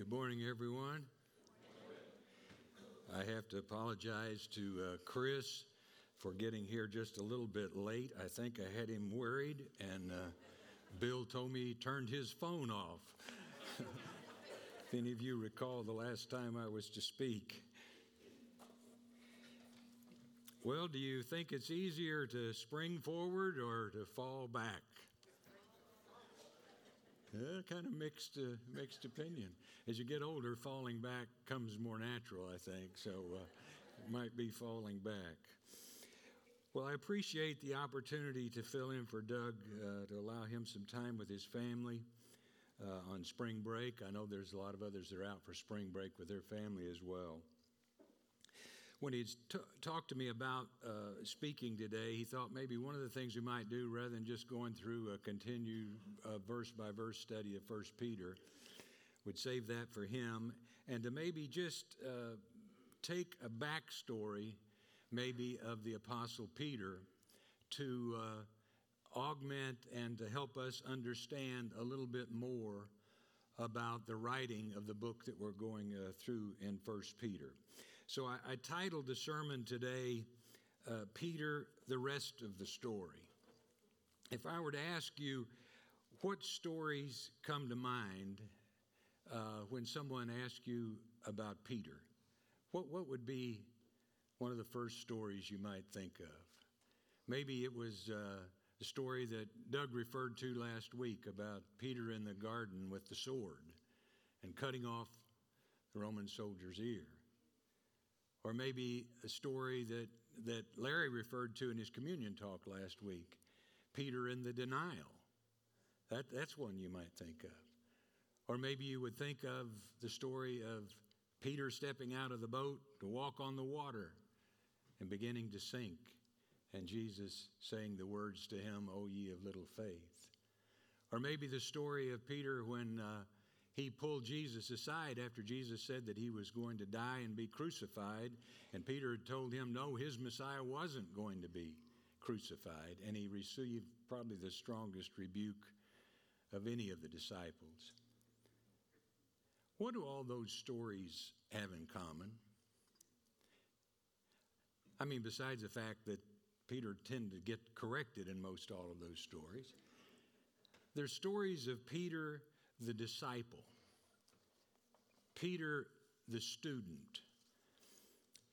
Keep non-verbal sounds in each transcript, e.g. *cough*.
Good morning, everyone. I have to apologize to uh, Chris for getting here just a little bit late. I think I had him worried, and uh, Bill told me he turned his phone off. *laughs* if any of you recall the last time I was to speak. Well, do you think it's easier to spring forward or to fall back? Yeah, kind of mixed, uh, mixed opinion. As you get older, falling back comes more natural, I think. So uh, might be falling back. Well, I appreciate the opportunity to fill in for Doug uh, to allow him some time with his family uh, on spring break. I know there's a lot of others that are out for spring break with their family as well when he t- talked to me about uh, speaking today, he thought maybe one of the things we might do, rather than just going through a continued uh, verse by verse study of First Peter, would save that for him, and to maybe just uh, take a backstory, maybe of the Apostle Peter, to uh, augment and to help us understand a little bit more about the writing of the book that we're going uh, through in First Peter. So I, I titled the sermon today, uh, Peter, the rest of the story. If I were to ask you, what stories come to mind uh, when someone asks you about Peter? What, what would be one of the first stories you might think of? Maybe it was uh, the story that Doug referred to last week about Peter in the garden with the sword and cutting off the Roman soldier's ear. Or maybe a story that, that Larry referred to in his communion talk last week Peter in the denial. That, that's one you might think of. Or maybe you would think of the story of Peter stepping out of the boat to walk on the water and beginning to sink, and Jesus saying the words to him, O ye of little faith. Or maybe the story of Peter when. Uh, he pulled Jesus aside after Jesus said that he was going to die and be crucified. And Peter had told him, no, his Messiah wasn't going to be crucified. And he received probably the strongest rebuke of any of the disciples. What do all those stories have in common? I mean, besides the fact that Peter tended to get corrected in most all of those stories, they're stories of Peter the disciple, Peter the student.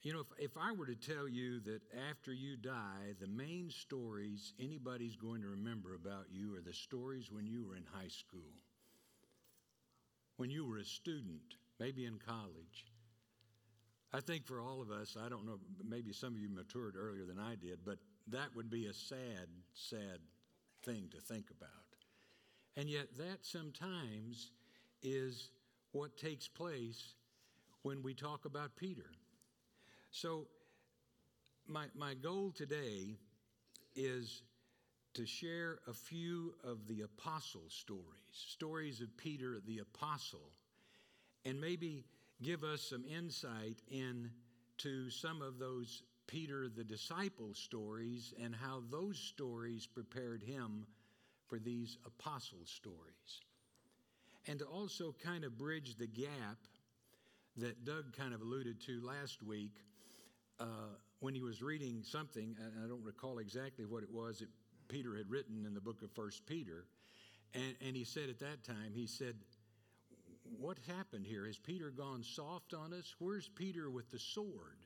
You know, if, if I were to tell you that after you die, the main stories anybody's going to remember about you are the stories when you were in high school, when you were a student, maybe in college. I think for all of us, I don't know, maybe some of you matured earlier than I did, but that would be a sad, sad thing to think about. And yet, that sometimes is what takes place when we talk about Peter. So, my, my goal today is to share a few of the apostle stories, stories of Peter the apostle, and maybe give us some insight into some of those Peter the disciple stories and how those stories prepared him for these apostle stories. And to also kind of bridge the gap that Doug kind of alluded to last week uh, when he was reading something, and I don't recall exactly what it was that Peter had written in the book of First Peter. And, and he said at that time, he said, What happened here? Has Peter gone soft on us? Where's Peter with the sword?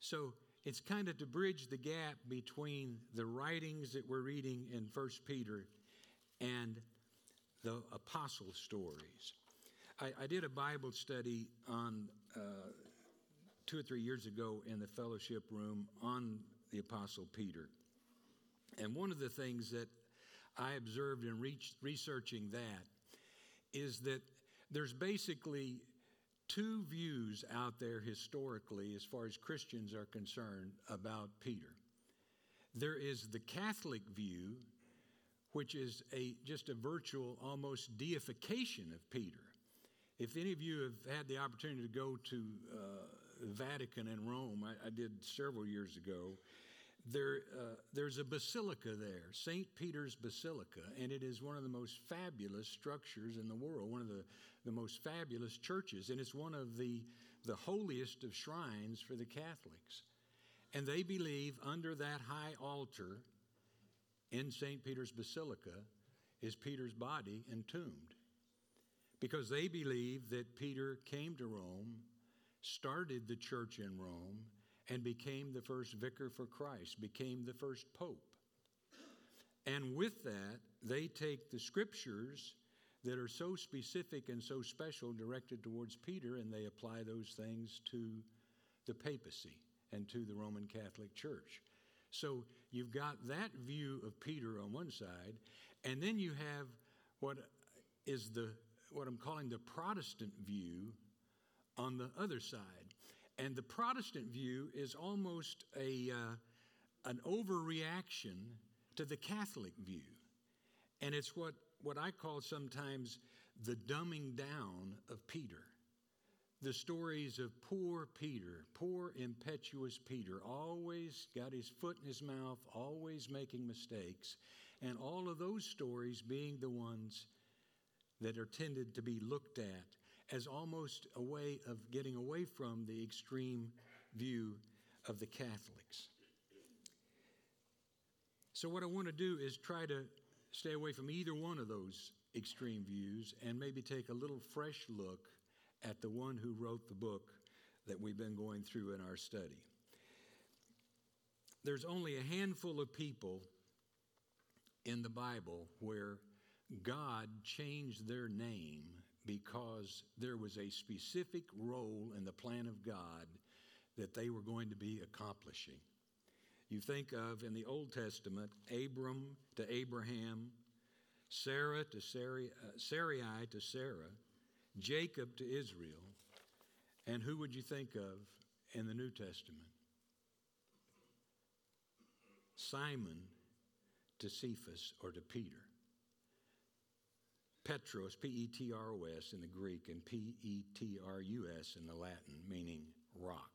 So it's kind of to bridge the gap between the writings that we're reading in First Peter and the apostle stories. I, I did a Bible study on uh, two or three years ago in the fellowship room on the apostle Peter. And one of the things that I observed in re- researching that is that there's basically two views out there historically, as far as Christians are concerned, about Peter. There is the Catholic view, which is a, just a virtual, almost deification of Peter. If any of you have had the opportunity to go to uh, the Vatican in Rome, I, I did several years ago, there, uh, there's a basilica there, St. Peter's Basilica, and it is one of the most fabulous structures in the world, one of the, the most fabulous churches, and it's one of the, the holiest of shrines for the Catholics. And they believe under that high altar in St. Peter's Basilica is Peter's body entombed. Because they believe that Peter came to Rome, started the church in Rome, and became the first vicar for Christ, became the first pope. And with that, they take the scriptures that are so specific and so special directed towards Peter and they apply those things to the papacy and to the Roman Catholic Church. So you've got that view of Peter on one side, and then you have what is the what I'm calling the Protestant view on the other side. And the Protestant view is almost a, uh, an overreaction to the Catholic view. And it's what, what I call sometimes the dumbing down of Peter. The stories of poor Peter, poor impetuous Peter, always got his foot in his mouth, always making mistakes, and all of those stories being the ones that are tended to be looked at as almost a way of getting away from the extreme view of the Catholics. So, what I want to do is try to stay away from either one of those extreme views and maybe take a little fresh look at the one who wrote the book that we've been going through in our study. There's only a handful of people in the Bible where God changed their name because there was a specific role in the plan of God that they were going to be accomplishing. You think of in the Old Testament, Abram to Abraham, Sarah to Sarai, uh, Sarai to Sarah, Jacob to Israel, and who would you think of in the New Testament? Simon to Cephas or to Peter. Petros, P E T R O S in the Greek, and P E T R U S in the Latin, meaning rock.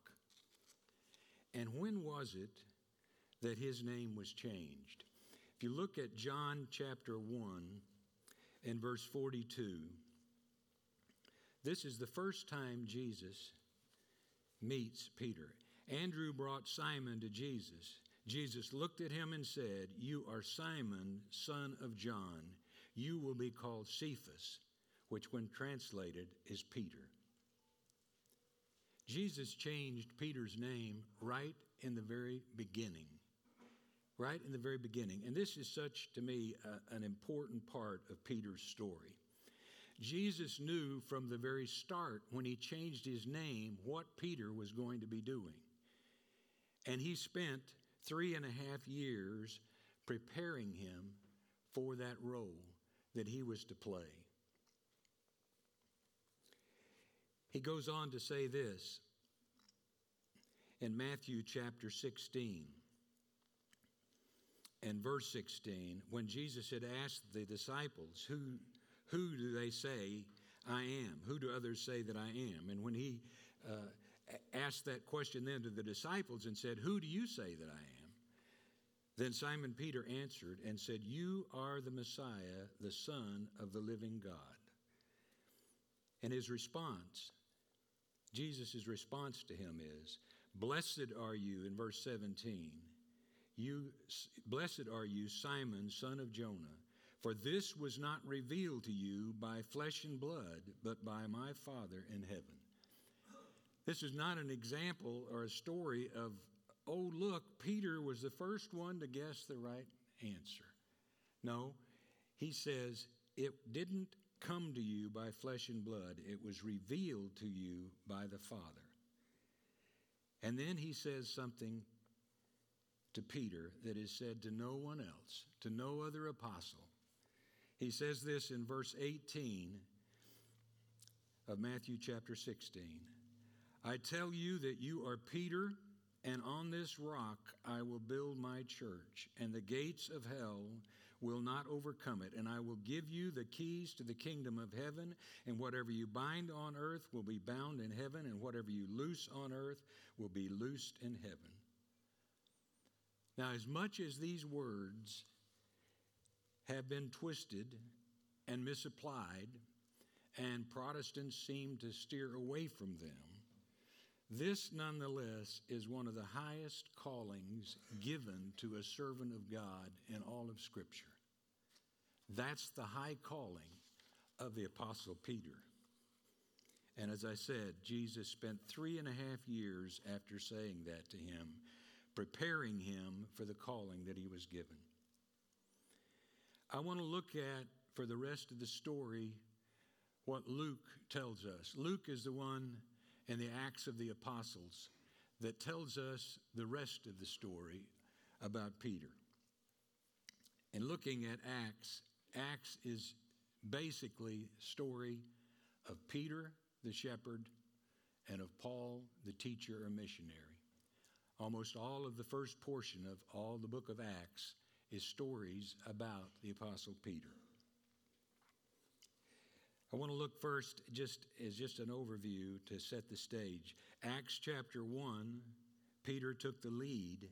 And when was it that his name was changed? If you look at John chapter 1 and verse 42, this is the first time Jesus meets Peter. Andrew brought Simon to Jesus. Jesus looked at him and said, You are Simon, son of John you will be called Cephas, which, when translated, is Peter. Jesus changed Peter's name right in the very beginning. Right in the very beginning. And this is such, to me, uh, an important part of Peter's story. Jesus knew from the very start when he changed his name what Peter was going to be doing. And he spent three and a half years preparing him for that role that he was to play. He goes on to say this in Matthew chapter 16 and verse 16 when Jesus had asked the disciples, Who, who do they say I am? Who do others say that I am? And when he uh, asked that question then to the disciples and said, Who do you say that I am? Then Simon Peter answered and said, You are the Messiah, the Son of the living God. And his response, Jesus' response to him is, Blessed are you, in verse 17, you, blessed are you, Simon, son of Jonah, for this was not revealed to you by flesh and blood, but by my Father in heaven. This is not an example or a story of oh, look, Peter was the first one to guess the right answer. No, he says, it didn't come to you by flesh and blood, it was revealed to you by the Father. And then he says something to Peter that is said to no one else, to no other apostle. He says this in verse 18 of Matthew chapter 16 I tell you that you are Peter and on this rock I will build my church, and the gates of hell will not overcome it. And I will give you the keys to the kingdom of heaven, and whatever you bind on earth will be bound in heaven, and whatever you loose on earth will be loosed in heaven. Now, as much as these words have been twisted and misapplied, and Protestants seem to steer away from them, this nonetheless is one of the highest callings given to a servant of God in all of Scripture. That's the high calling of the Apostle Peter. And as I said, Jesus spent three and a half years after saying that to him, preparing him for the calling that he was given. I want to look at, for the rest of the story, what Luke tells us. Luke is the one in the Acts of the Apostles that tells us the rest of the story about Peter. And looking at Acts, Acts is basically story of Peter the shepherd and of Paul the teacher or missionary. Almost all of the first portion of all the book of Acts is stories about the apostle Peter. I want to look first just as just an overview to set the stage. Acts chapter 1, Peter took the lead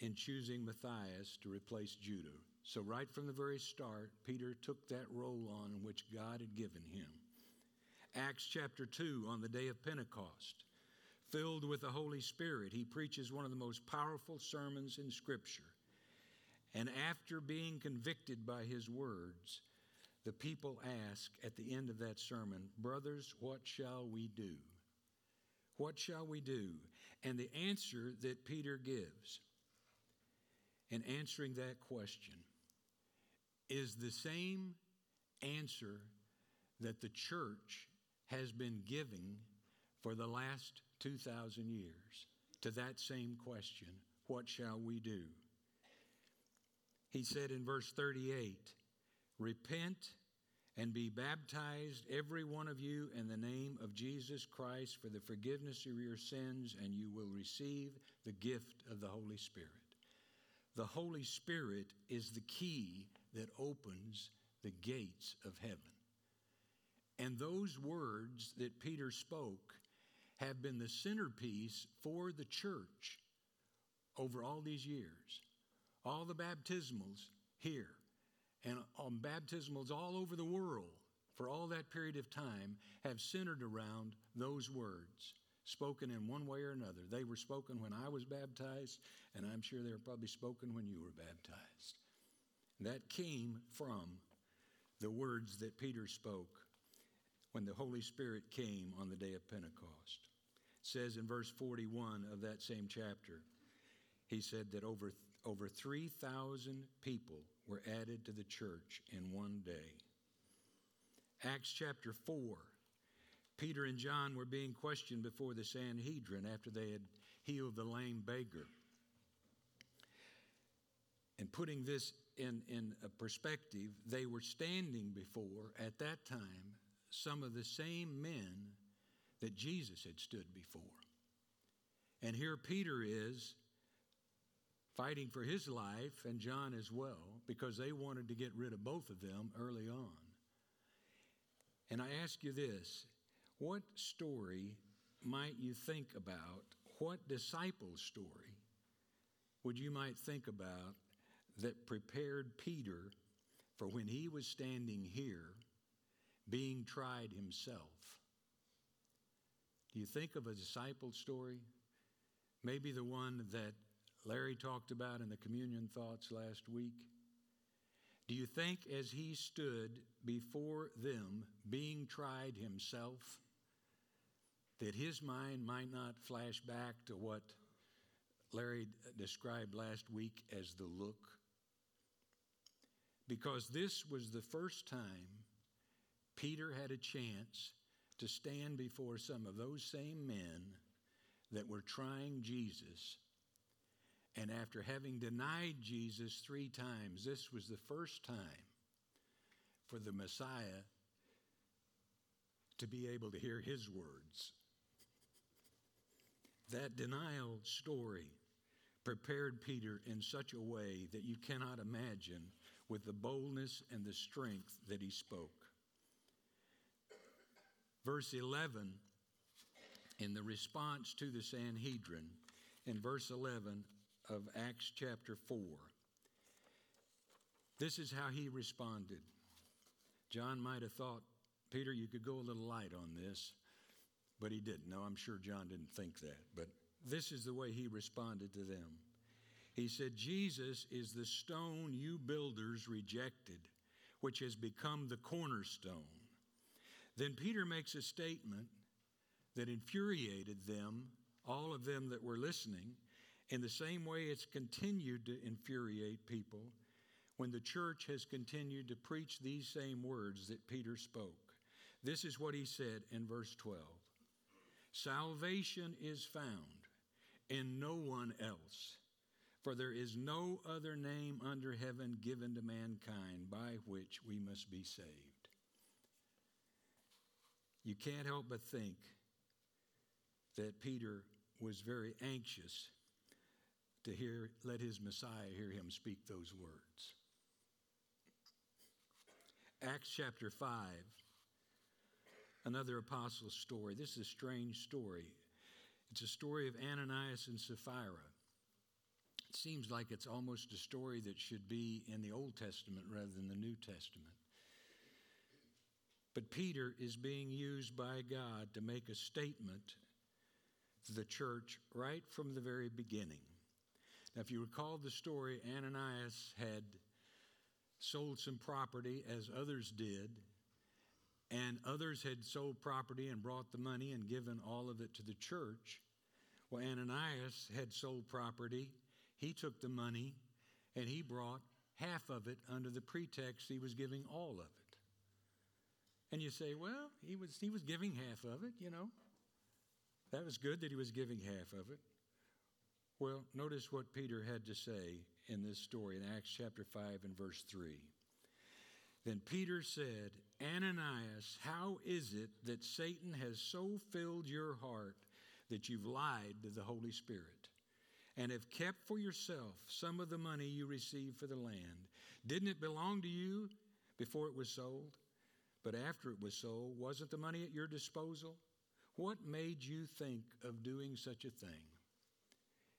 in choosing Matthias to replace Judah. So, right from the very start, Peter took that role on which God had given him. Acts chapter 2, on the day of Pentecost, filled with the Holy Spirit, he preaches one of the most powerful sermons in Scripture. And after being convicted by his words, the people ask at the end of that sermon, Brothers, what shall we do? What shall we do? And the answer that Peter gives in answering that question is the same answer that the church has been giving for the last 2,000 years to that same question What shall we do? He said in verse 38 Repent and be baptized, every one of you, in the name of Jesus Christ for the forgiveness of your sins, and you will receive the gift of the Holy Spirit. The Holy Spirit is the key that opens the gates of heaven. And those words that Peter spoke have been the centerpiece for the church over all these years. All the baptismals here and on baptismals all over the world for all that period of time have centered around those words spoken in one way or another. They were spoken when I was baptized, and I'm sure they were probably spoken when you were baptized. That came from the words that Peter spoke when the Holy Spirit came on the day of Pentecost. It says in verse 41 of that same chapter, he said that over, over 3,000 people were added to the church in one day. Acts chapter 4, Peter and John were being questioned before the Sanhedrin after they had healed the lame beggar. And putting this in, in a perspective, they were standing before, at that time, some of the same men that Jesus had stood before. And here Peter is fighting for his life, and John as well, because they wanted to get rid of both of them early on. And I ask you this what story might you think about? What disciple story would you might think about that prepared Peter for when he was standing here being tried himself? Do you think of a disciple story? Maybe the one that Larry talked about in the communion thoughts last week? Do you think as he stood before them being tried himself, that his mind might not flash back to what Larry described last week as the look? Because this was the first time Peter had a chance to stand before some of those same men that were trying Jesus and after having denied Jesus three times, this was the first time for the Messiah to be able to hear his words. That denial story prepared Peter in such a way that you cannot imagine with the boldness and the strength that he spoke. Verse 11, in the response to the Sanhedrin, in verse 11, of Acts chapter 4. This is how he responded. John might have thought, Peter, you could go a little light on this, but he didn't. No, I'm sure John didn't think that. But this is the way he responded to them. He said, Jesus is the stone you builders rejected, which has become the cornerstone. Then Peter makes a statement that infuriated them, all of them that were listening, in the same way it's continued to infuriate people when the church has continued to preach these same words that Peter spoke. This is what he said in verse 12 Salvation is found in no one else, for there is no other name under heaven given to mankind by which we must be saved. You can't help but think that Peter was very anxious to hear let his Messiah hear him speak those words. Acts chapter 5, another apostle's story. This is a strange story. It's a story of Ananias and Sapphira. It seems like it's almost a story that should be in the Old Testament rather than the New Testament. But Peter is being used by God to make a statement to the church right from the very beginning. Now, if you recall the story, Ananias had sold some property as others did, and others had sold property and brought the money and given all of it to the church. Well, Ananias had sold property, he took the money, and he brought half of it under the pretext he was giving all of it. And you say, well, he was, he was giving half of it, you know. That was good that he was giving half of it. Well, notice what Peter had to say in this story in Acts chapter 5 and verse 3. Then Peter said, Ananias, how is it that Satan has so filled your heart that you've lied to the Holy Spirit and have kept for yourself some of the money you received for the land? Didn't it belong to you before it was sold? But after it was sold, wasn't the money at your disposal? What made you think of doing such a thing?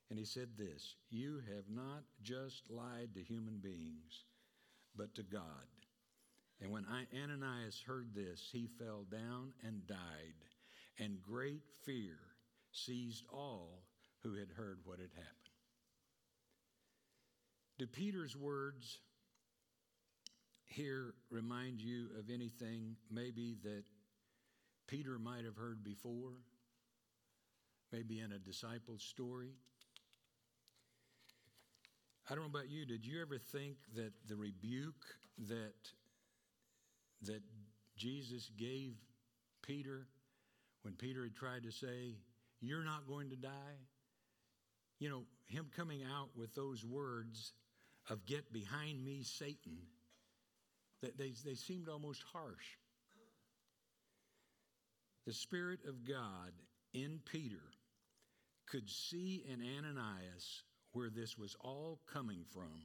And he said this You have not just lied to human beings, but to God. And when Ananias heard this, he fell down and died, and great fear seized all who had heard what had happened. Do Peter's words here remind you of anything maybe that Peter might have heard before? Maybe in a disciple's story? I don't know about you, did you ever think that the rebuke that, that Jesus gave Peter when Peter had tried to say, You're not going to die? You know, him coming out with those words of get behind me, Satan, that they, they seemed almost harsh. The Spirit of God in Peter could see in Ananias where this was all coming from.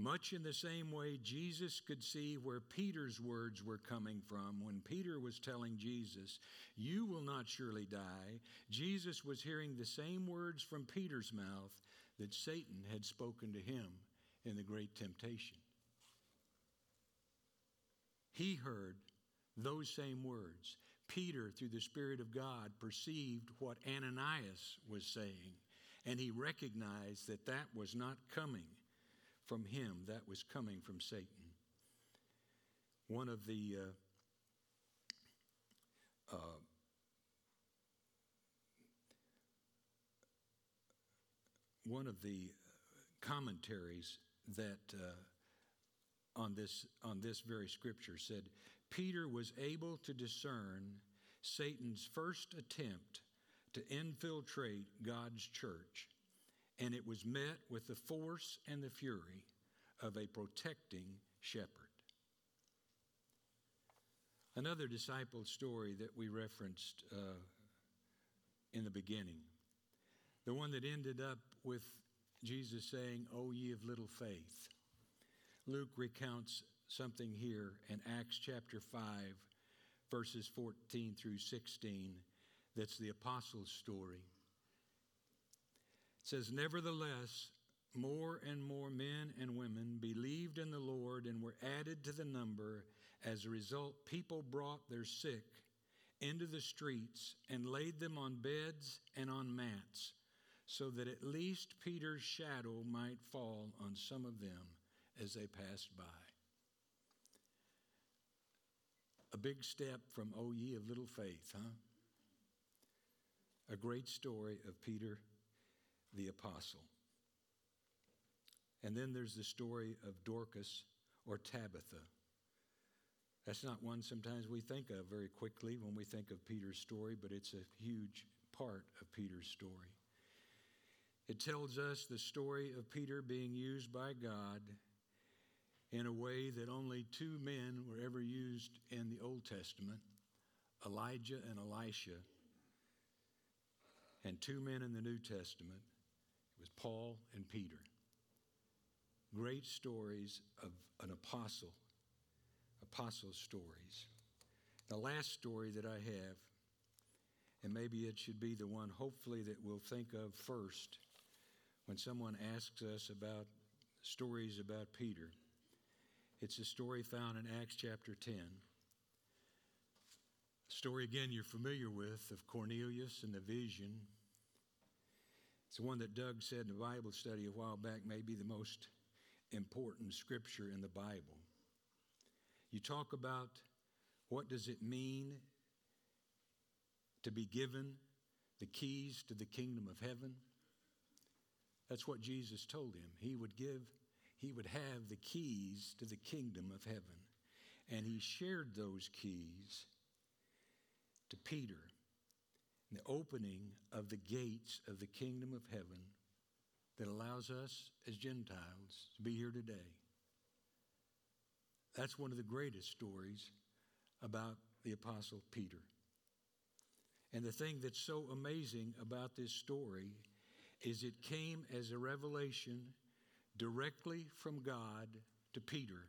Much in the same way, Jesus could see where Peter's words were coming from when Peter was telling Jesus, You will not surely die. Jesus was hearing the same words from Peter's mouth that Satan had spoken to him in the great temptation. He heard those same words. Peter, through the Spirit of God, perceived what Ananias was saying and he recognized that that was not coming from him, that was coming from Satan. One of the uh, uh, one of the commentaries that uh, on this on this very scripture said Peter was able to discern Satan's first attempt to infiltrate God's church, and it was met with the force and the fury of a protecting shepherd. Another disciple story that we referenced uh, in the beginning, the one that ended up with Jesus saying, Oh, ye of little faith. Luke recounts something here in Acts chapter 5, verses 14 through 16 that's the apostles' story. It says, Nevertheless, more and more men and women believed in the Lord and were added to the number. As a result, people brought their sick into the streets and laid them on beds and on mats, so that at least Peter's shadow might fall on some of them as they passed by. A big step from O ye of little faith, huh? A great story of Peter the apostle. And then there's the story of Dorcas or Tabitha. That's not one sometimes we think of very quickly when we think of Peter's story, but it's a huge part of Peter's story. It tells us the story of Peter being used by God in a way that only two men were ever used in the Old Testament Elijah and Elisha, and two men in the New Testament. It was Paul and Peter great stories of an apostle, apostle stories. The last story that I have, and maybe it should be the one hopefully that we'll think of first when someone asks us about stories about Peter. It's a story found in Acts chapter 10. Story again you're familiar with of Cornelius and the vision. It's the one that Doug said in the Bible study a while back, may be the most important scripture in the Bible. You talk about what does it mean to be given the keys to the kingdom of heaven? That's what Jesus told him. He would give, he would have the keys to the kingdom of heaven. And he shared those keys to Peter. The opening of the gates of the kingdom of heaven that allows us as Gentiles to be here today. That's one of the greatest stories about the Apostle Peter. And the thing that's so amazing about this story is it came as a revelation directly from God to Peter.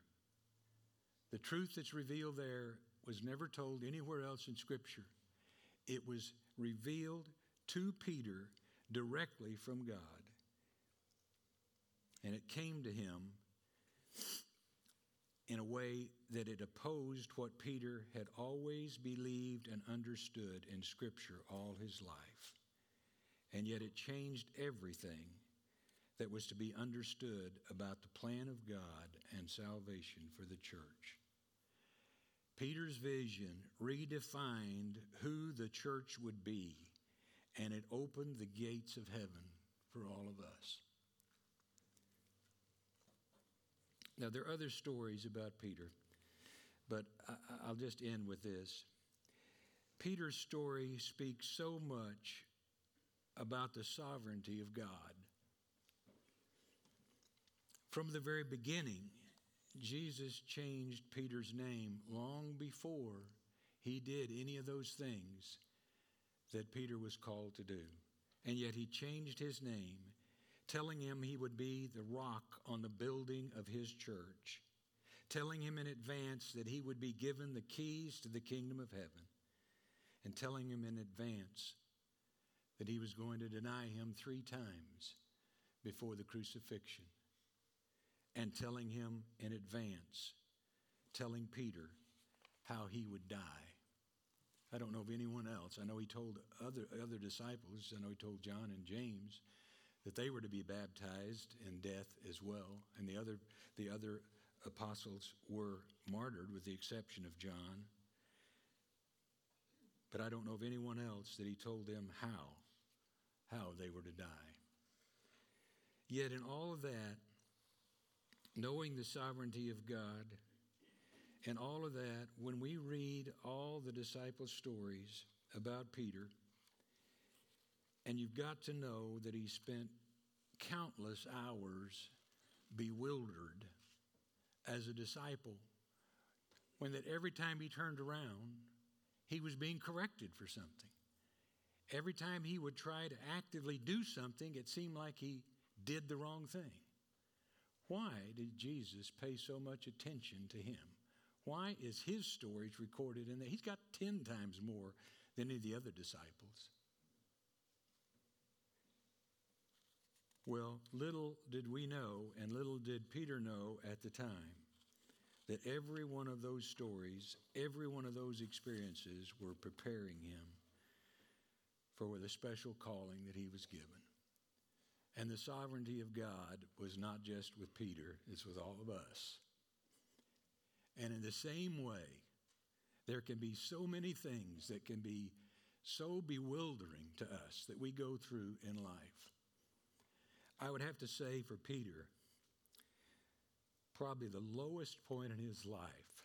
The truth that's revealed there was never told anywhere else in Scripture. It was revealed to Peter directly from God. And it came to him in a way that it opposed what Peter had always believed and understood in Scripture all his life. And yet it changed everything that was to be understood about the plan of God and salvation for the church. Peter's vision redefined who the church would be, and it opened the gates of heaven for all of us. Now, there are other stories about Peter, but I, will just end with this. Peter's story speaks so much about the sovereignty of God. From the very beginning, Jesus changed Peter's name long before he did any of those things that Peter was called to do. And yet he changed his name telling him he would be the rock on the building of his church, telling him in advance that he would be given the keys to the kingdom of heaven, and telling him in advance that he was going to deny him three times before the crucifixion, and telling him in advance, telling Peter how he would die. I don't know of anyone else. I know he told other, other disciples, I know he told John and James that they were to be baptized in death as well, and the other, the other apostles were martyred with the exception of John. But I don't know of anyone else that he told them how, how they were to die. Yet in all of that, knowing the sovereignty of God, and all of that, when we read all the disciples' stories about Peter, and you've got to know that he spent countless hours bewildered as a disciple. When that every time he turned around, he was being corrected for something. Every time he would try to actively do something, it seemed like he did the wrong thing. Why did Jesus pay so much attention to him? Why is his stories recorded in there? He's got 10 times more than any of the other disciples. Well, little did we know, and little did Peter know at the time, that every one of those stories, every one of those experiences were preparing him for the special calling that he was given. And the sovereignty of God was not just with Peter, it's with all of us. And in the same way, there can be so many things that can be so bewildering to us that we go through in life. I would have to say for Peter, probably the lowest point in his life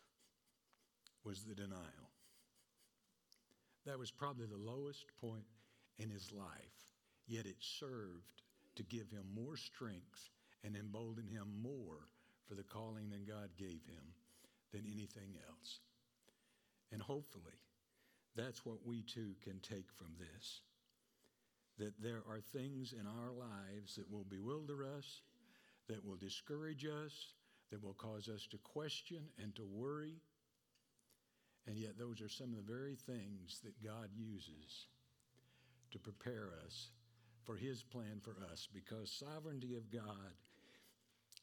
was the denial. That was probably the lowest point in his life, yet it served to give him more strength and embolden him more for the calling that God gave him than anything else. And hopefully, that's what we too can take from this. That there are things in our lives that will bewilder us, that will discourage us, that will cause us to question and to worry. And yet, those are some of the very things that God uses to prepare us for His plan for us because sovereignty of God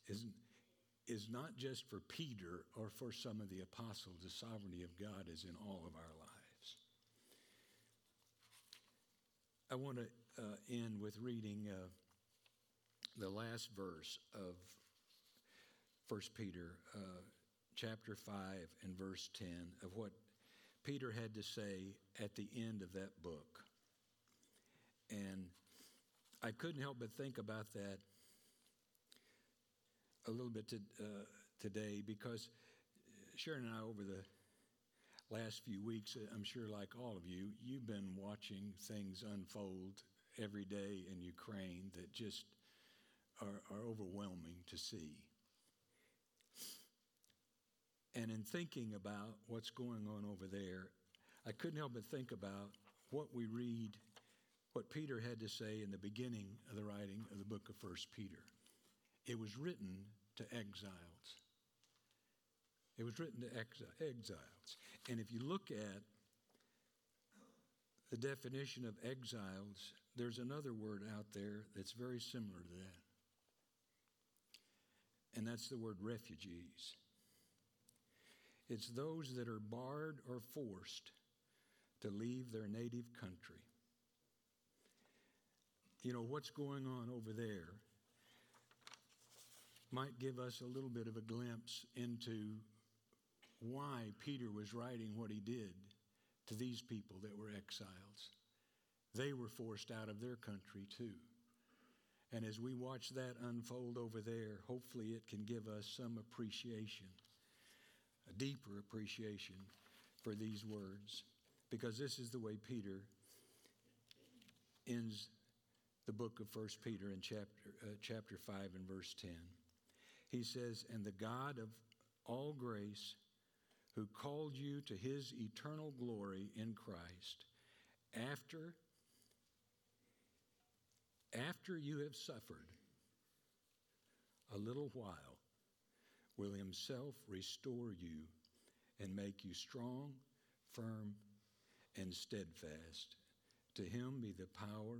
is, is not just for Peter or for some of the apostles. The sovereignty of God is in all of our lives. I want to uh, end with reading uh, the last verse of 1 Peter uh, chapter 5 and verse 10 of what Peter had to say at the end of that book. And I couldn't help but think about that a little bit to, uh, today because Sharon and I, over the last few weeks, I'm sure like all of you, you've been watching things unfold every day in Ukraine that just are, are overwhelming to see. And in thinking about what's going on over there, I couldn't help but think about what we read, what Peter had to say in the beginning of the writing of the book of First Peter. It was written to exiles. It was written to exiles. And if you look at the definition of exiles, there's another word out there that's very similar to that. And that's the word refugees. It's those that are barred or forced to leave their native country. You know, what's going on over there might give us a little bit of a glimpse into why Peter was writing what he did to these people that were exiles. They were forced out of their country too. And as we watch that unfold over there, hopefully it can give us some appreciation a deeper appreciation for these words because this is the way Peter ends the book of 1 Peter in chapter, uh, chapter 5 and verse 10. He says, And the God of all grace, who called you to his eternal glory in Christ, after, after you have suffered a little while, will himself restore you and make you strong, firm, and steadfast. To him be the power